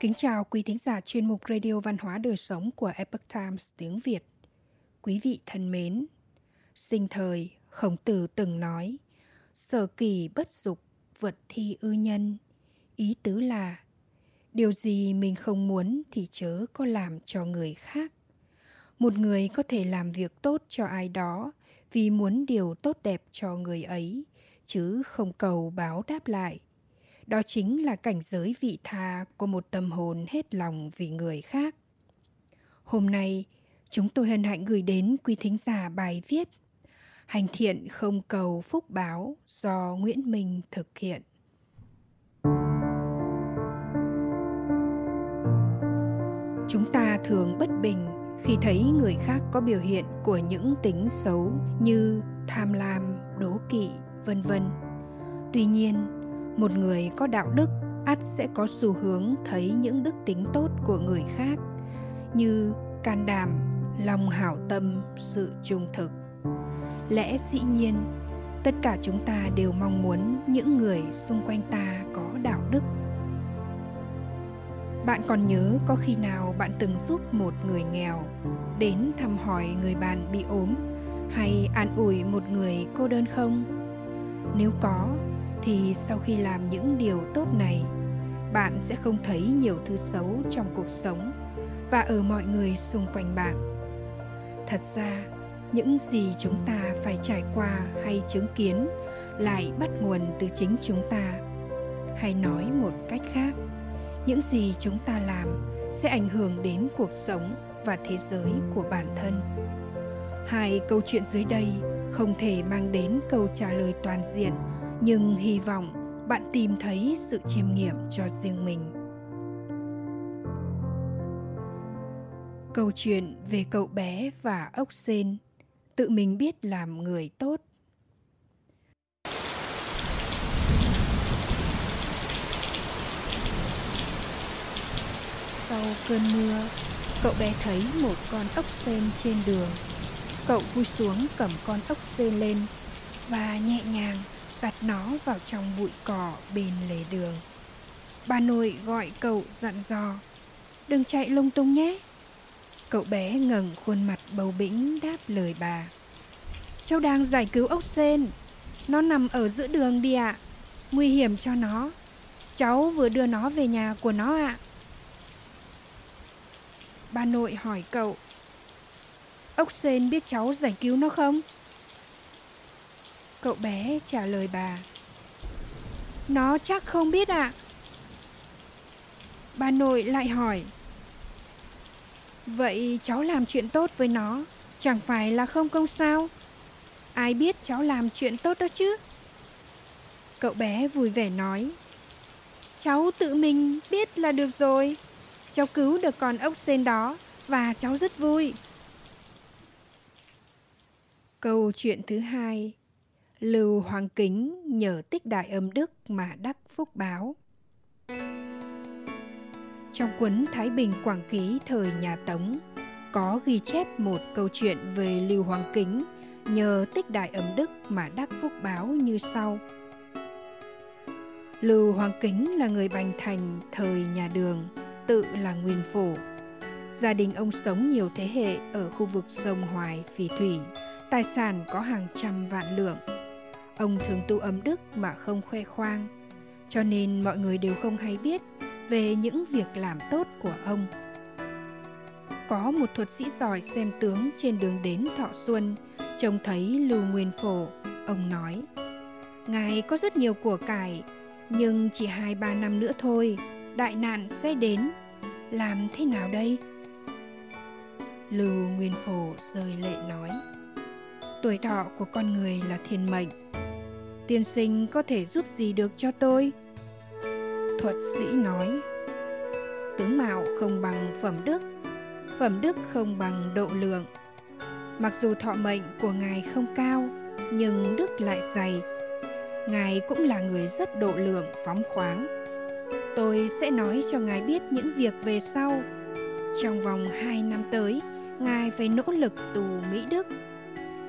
Kính chào quý thính giả chuyên mục Radio Văn hóa Đời Sống của Epoch Times tiếng Việt. Quý vị thân mến, sinh thời Khổng Tử từng nói Sở kỳ bất dục, vật thi ư nhân. Ý tứ là Điều gì mình không muốn thì chớ có làm cho người khác. Một người có thể làm việc tốt cho ai đó vì muốn điều tốt đẹp cho người ấy, chứ không cầu báo đáp lại đó chính là cảnh giới vị tha của một tâm hồn hết lòng vì người khác. Hôm nay, chúng tôi hân hạnh gửi đến quý thính giả bài viết hành thiện không cầu phúc báo do nguyễn minh thực hiện. Chúng ta thường bất bình khi thấy người khác có biểu hiện của những tính xấu như tham lam, đố kỵ, vân vân. Tuy nhiên một người có đạo đức, ắt sẽ có xu hướng thấy những đức tính tốt của người khác, như can đảm, lòng hảo tâm, sự trung thực. Lẽ dĩ nhiên, tất cả chúng ta đều mong muốn những người xung quanh ta có đạo đức. Bạn còn nhớ có khi nào bạn từng giúp một người nghèo đến thăm hỏi người bạn bị ốm hay an ủi một người cô đơn không? Nếu có thì sau khi làm những điều tốt này, bạn sẽ không thấy nhiều thứ xấu trong cuộc sống và ở mọi người xung quanh bạn. Thật ra, những gì chúng ta phải trải qua hay chứng kiến lại bắt nguồn từ chính chúng ta. Hay nói một cách khác, những gì chúng ta làm sẽ ảnh hưởng đến cuộc sống và thế giới của bản thân. Hai câu chuyện dưới đây không thể mang đến câu trả lời toàn diện nhưng hy vọng bạn tìm thấy sự chiêm nghiệm cho riêng mình. Câu chuyện về cậu bé và ốc sên, tự mình biết làm người tốt. Sau cơn mưa, cậu bé thấy một con ốc sên trên đường. Cậu vui xuống cầm con ốc sên lên và nhẹ nhàng đặt nó vào trong bụi cỏ bên lề đường. Bà nội gọi cậu dặn dò, đừng chạy lung tung nhé. Cậu bé ngẩng khuôn mặt bầu bĩnh đáp lời bà. Cháu đang giải cứu ốc sên, nó nằm ở giữa đường đi ạ, à. nguy hiểm cho nó. Cháu vừa đưa nó về nhà của nó ạ. À. Bà nội hỏi cậu, ốc sên biết cháu giải cứu nó không? Cậu bé trả lời bà. Nó chắc không biết ạ. À. Bà nội lại hỏi. Vậy cháu làm chuyện tốt với nó, Chẳng phải là không công sao? Ai biết cháu làm chuyện tốt đó chứ? Cậu bé vui vẻ nói. Cháu tự mình biết là được rồi. Cháu cứu được con ốc sên đó Và cháu rất vui. Câu chuyện thứ hai. Lưu Hoàng Kính nhờ tích đại âm đức mà đắc phúc báo. Trong cuốn Thái Bình Quảng Ký thời nhà Tống có ghi chép một câu chuyện về Lưu Hoàng Kính nhờ tích đại âm đức mà đắc phúc báo như sau. Lưu Hoàng Kính là người Bành Thành thời nhà Đường, tự là nguyên phủ. Gia đình ông sống nhiều thế hệ ở khu vực sông Hoài, Phì Thủy, tài sản có hàng trăm vạn lượng – Ông thường tu ấm đức mà không khoe khoang, cho nên mọi người đều không hay biết về những việc làm tốt của ông. Có một thuật sĩ giỏi xem tướng trên đường đến Thọ Xuân, trông thấy Lưu Nguyên Phổ, ông nói Ngài có rất nhiều của cải, nhưng chỉ hai ba năm nữa thôi, đại nạn sẽ đến. Làm thế nào đây? Lưu Nguyên Phổ rơi lệ nói Tuổi thọ của con người là thiên mệnh. Tiên sinh có thể giúp gì được cho tôi? Thuật sĩ nói, tướng mạo không bằng phẩm đức phẩm đức không bằng độ lượng. Mặc dù thọ mệnh của ngài không cao, nhưng đức lại dày. Ngài cũng là người rất độ lượng, phóng khoáng. Tôi sẽ nói cho ngài biết những việc về sau. Trong vòng hai năm tới, ngài phải nỗ lực tù mỹ đức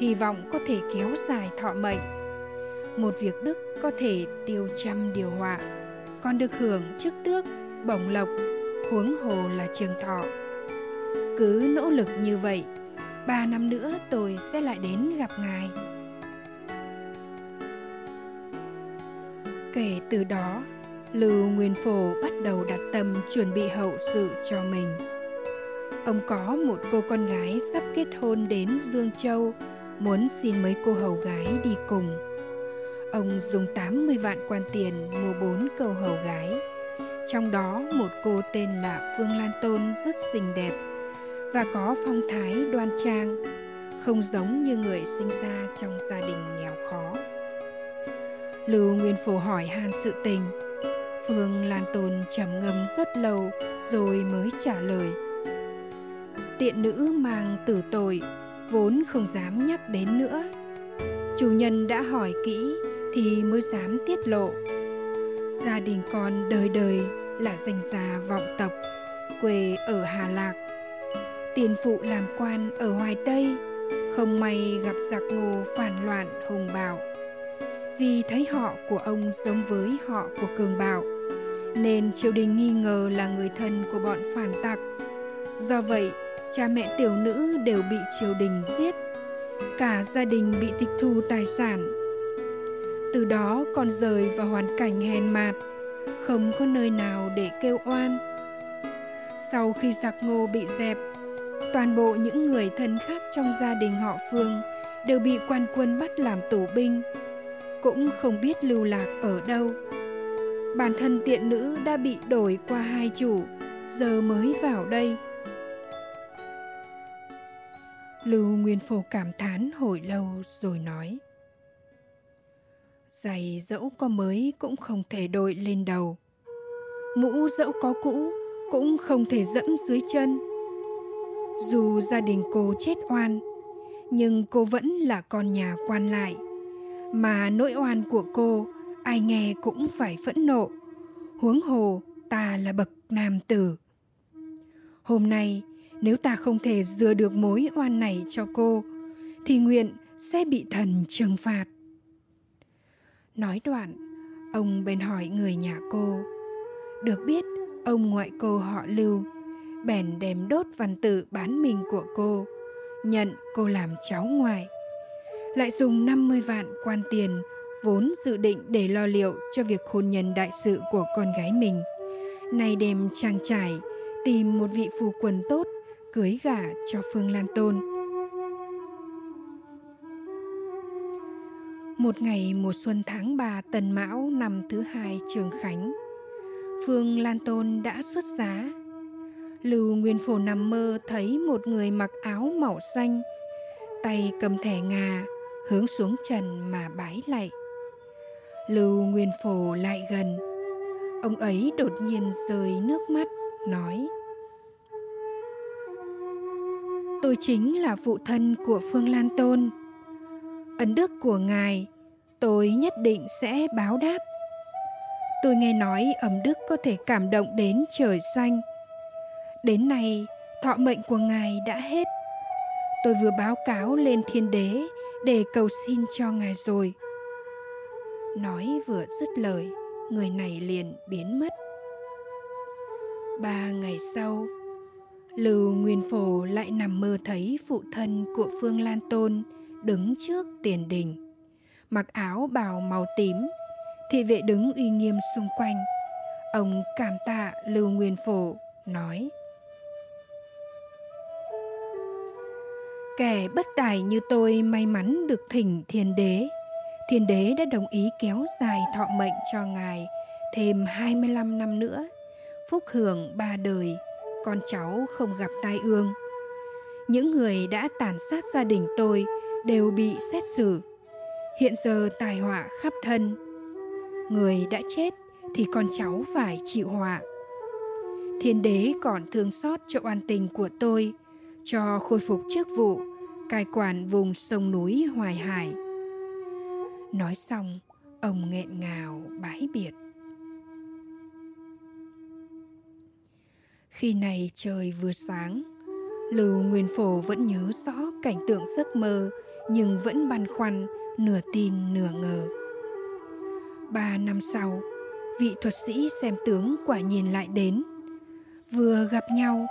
hy vọng có thể kéo dài thọ mệnh một việc đức có thể tiêu trăm điều họa còn được hưởng chức tước bổng lộc huống hồ là trường thọ. Cứ nỗ lực như vậy, ba năm nữa tôi sẽ lại đến gặp ngài. Kể từ đó, Lưu Nguyên Phổ bắt đầu đặt tâm chuẩn bị hậu sự cho mình. Ông có một cô con gái sắp kết hôn đến Dương Châu, muốn xin mấy cô hầu gái đi cùng. Ông dùng 80 vạn quan tiền mua bốn câu hầu gái. Trong đó một cô tên là Phương Lan Tôn rất xinh đẹp và có phong thái đoan trang, không giống như người sinh ra trong gia đình nghèo khó. Lưu Nguyên Phổ hỏi han sự tình. Phương Lan Tôn trầm ngâm rất lâu rồi mới trả lời. Tiện nữ mang tử tội, vốn không dám nhắc đến nữa. Chủ nhân đã hỏi kỹ thì mới dám tiết lộ. Gia đình con đời đời là danh gia vọng tộc, quê ở Hà Lạc. Tiền phụ làm quan ở Hoài Tây, không may gặp giặc ngô phản loạn hùng bạo vì thấy họ của ông giống với họ của cường bạo nên triều đình nghi ngờ là người thân của bọn phản tặc do vậy cha mẹ tiểu nữ đều bị triều đình giết. Cả gia đình bị tịch thu tài sản. Từ đó con rời vào hoàn cảnh hèn mạt, không có nơi nào để kêu oan. Sau khi giặc ngô bị dẹp, toàn bộ những người thân khác trong gia đình họ phương đều bị quan quân bắt làm tù binh, cũng không biết lưu lạc ở đâu. Bản thân tiện nữ đã bị đổi qua hai chủ, giờ mới vào đây lưu nguyên phổ cảm thán hồi lâu rồi nói. Giày dẫu có mới cũng không thể đội lên đầu. Mũ dẫu có cũ cũng không thể dẫm dưới chân. Dù gia đình cô chết oan, nhưng cô vẫn là con nhà quan lại. Mà nỗi oan của cô, ai nghe cũng phải phẫn nộ. Huống hồ ta là bậc nam tử. Hôm nay nếu ta không thể dừa được mối oan này cho cô thì nguyện sẽ bị thần trừng phạt. Nói đoạn ông bèn hỏi người nhà cô. Được biết ông ngoại cô họ lưu bèn đem đốt văn tự bán mình của cô nhận cô làm cháu ngoại. Lại dùng 50 vạn quan tiền vốn dự định để lo liệu cho việc hôn nhân đại sự của con gái mình. Nay đem trang trải, tìm một vị phu quân tốt, cưới gả cho Phương Lan Tôn. Một ngày mùa xuân tháng 3 tần mão năm thứ hai trường Khánh, Phương Lan Tôn đã xuất giá. Lưu Nguyên Phổ nằm mơ thấy một người mặc áo màu xanh, tay cầm thẻ ngà, hướng xuống trần mà bái lạy lưu nguyên phổ lại gần ông ấy đột nhiên rơi nước mắt nói tôi chính là phụ thân của phương lan tôn. Ấn đức của ngài, tôi nhất định sẽ báo đáp. Tôi nghe nói ẩm đức có thể cảm động đến trời xanh. Đến nay, thọ mệnh của ngài đã hết. Tôi vừa báo cáo lên thiên đế để cầu xin cho ngài rồi. Nói vừa dứt lời, người này liền biến mất. Ba ngày sau lưu nguyên phổ lại nằm mơ thấy phụ thân của phương lan tôn đứng trước tiền đình mặc áo bào màu tím thị vệ đứng uy nghiêm xung quanh ông cảm tạ lưu nguyên phổ nói Kẻ bất tài như tôi may mắn được thỉnh thiên đế. Thiên đế đã đồng ý kéo dài thọ mệnh cho ngài thêm 25 năm nữa. Phúc hưởng ba đời, con cháu không gặp tai ương. Những người đã tàn sát gia đình tôi đều bị xét xử. Hiện giờ tài họa khắp thân. Người đã chết thì con cháu phải chịu họa. Thiên đế còn thương xót cho oan tình của tôi, cho khôi phục chức vụ cai quản vùng sông núi Hoài Hải. Nói xong, ông nghẹn ngào bái biệt. Khi này trời vừa sáng, Lưu Nguyên Phổ vẫn nhớ rõ cảnh tượng giấc mơ nhưng vẫn băn khoăn, nửa tin nửa ngờ. Ba năm sau, vị thuật sĩ xem tướng quả nhiên lại đến. Vừa gặp nhau,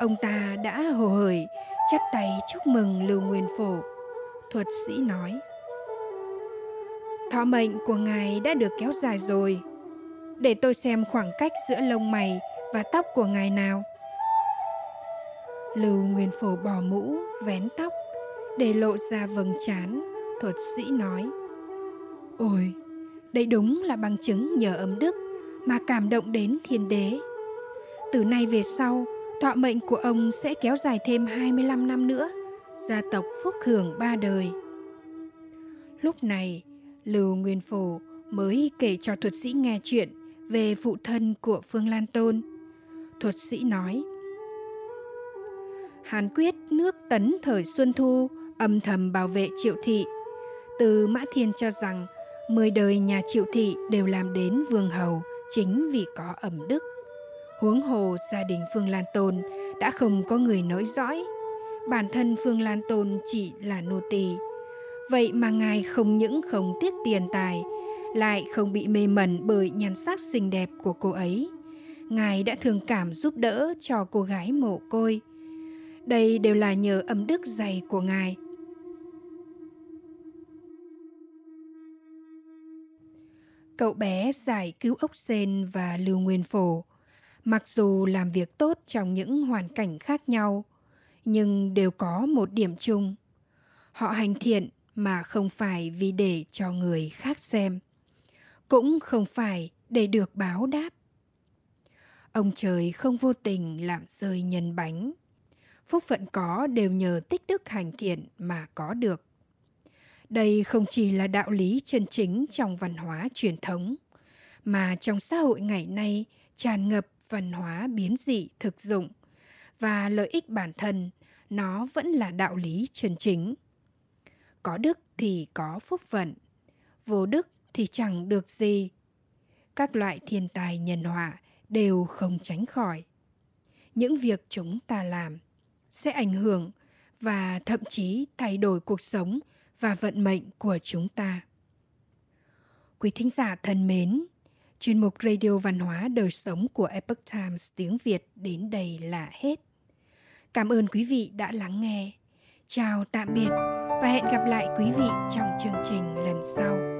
ông ta đã hồ hởi chắp tay chúc mừng Lưu Nguyên Phổ. Thuật sĩ nói, Thọ mệnh của ngài đã được kéo dài rồi. Để tôi xem khoảng cách giữa lông mày và tóc của ngài nào. Lưu Nguyên Phổ bỏ mũ, vén tóc, để lộ ra vầng trán, thuật sĩ nói. Ôi, đây đúng là bằng chứng nhờ ấm đức mà cảm động đến thiên đế. Từ nay về sau, thọ mệnh của ông sẽ kéo dài thêm 25 năm nữa, gia tộc phúc hưởng ba đời. Lúc này, Lưu Nguyên Phổ mới kể cho thuật sĩ nghe chuyện về phụ thân của Phương Lan Tôn. Thuật sĩ nói, Hàn quyết nước tấn thời Xuân Thu âm thầm bảo vệ triệu thị. Từ Mã Thiên cho rằng, mười đời nhà triệu thị đều làm đến vương hầu chính vì có ẩm đức. Huống hồ gia đình Phương Lan Tôn đã không có người nối dõi. Bản thân Phương Lan Tôn chỉ là nô tỳ. Vậy mà ngài không những không tiếc tiền tài, lại không bị mê mẩn bởi nhan sắc xinh đẹp của cô ấy. Ngài đã thường cảm giúp đỡ cho cô gái mồ côi. Đây đều là nhờ âm đức dày của ngài. Cậu bé giải cứu ốc sen và lưu nguyên phổ. Mặc dù làm việc tốt trong những hoàn cảnh khác nhau, nhưng đều có một điểm chung. Họ hành thiện mà không phải vì để cho người khác xem cũng không phải để được báo đáp ông trời không vô tình làm rơi nhân bánh. Phúc phận có đều nhờ tích đức hành thiện mà có được. Đây không chỉ là đạo lý chân chính trong văn hóa truyền thống, mà trong xã hội ngày nay tràn ngập văn hóa biến dị thực dụng và lợi ích bản thân, nó vẫn là đạo lý chân chính. Có đức thì có phúc phận, vô đức thì chẳng được gì. Các loại thiên tài nhân họa đều không tránh khỏi. Những việc chúng ta làm sẽ ảnh hưởng và thậm chí thay đổi cuộc sống và vận mệnh của chúng ta. Quý thính giả thân mến, chuyên mục radio văn hóa đời sống của epoch times tiếng việt đến đây là hết. Cảm ơn quý vị đã lắng nghe. Chào tạm biệt và hẹn gặp lại quý vị trong chương trình lần sau.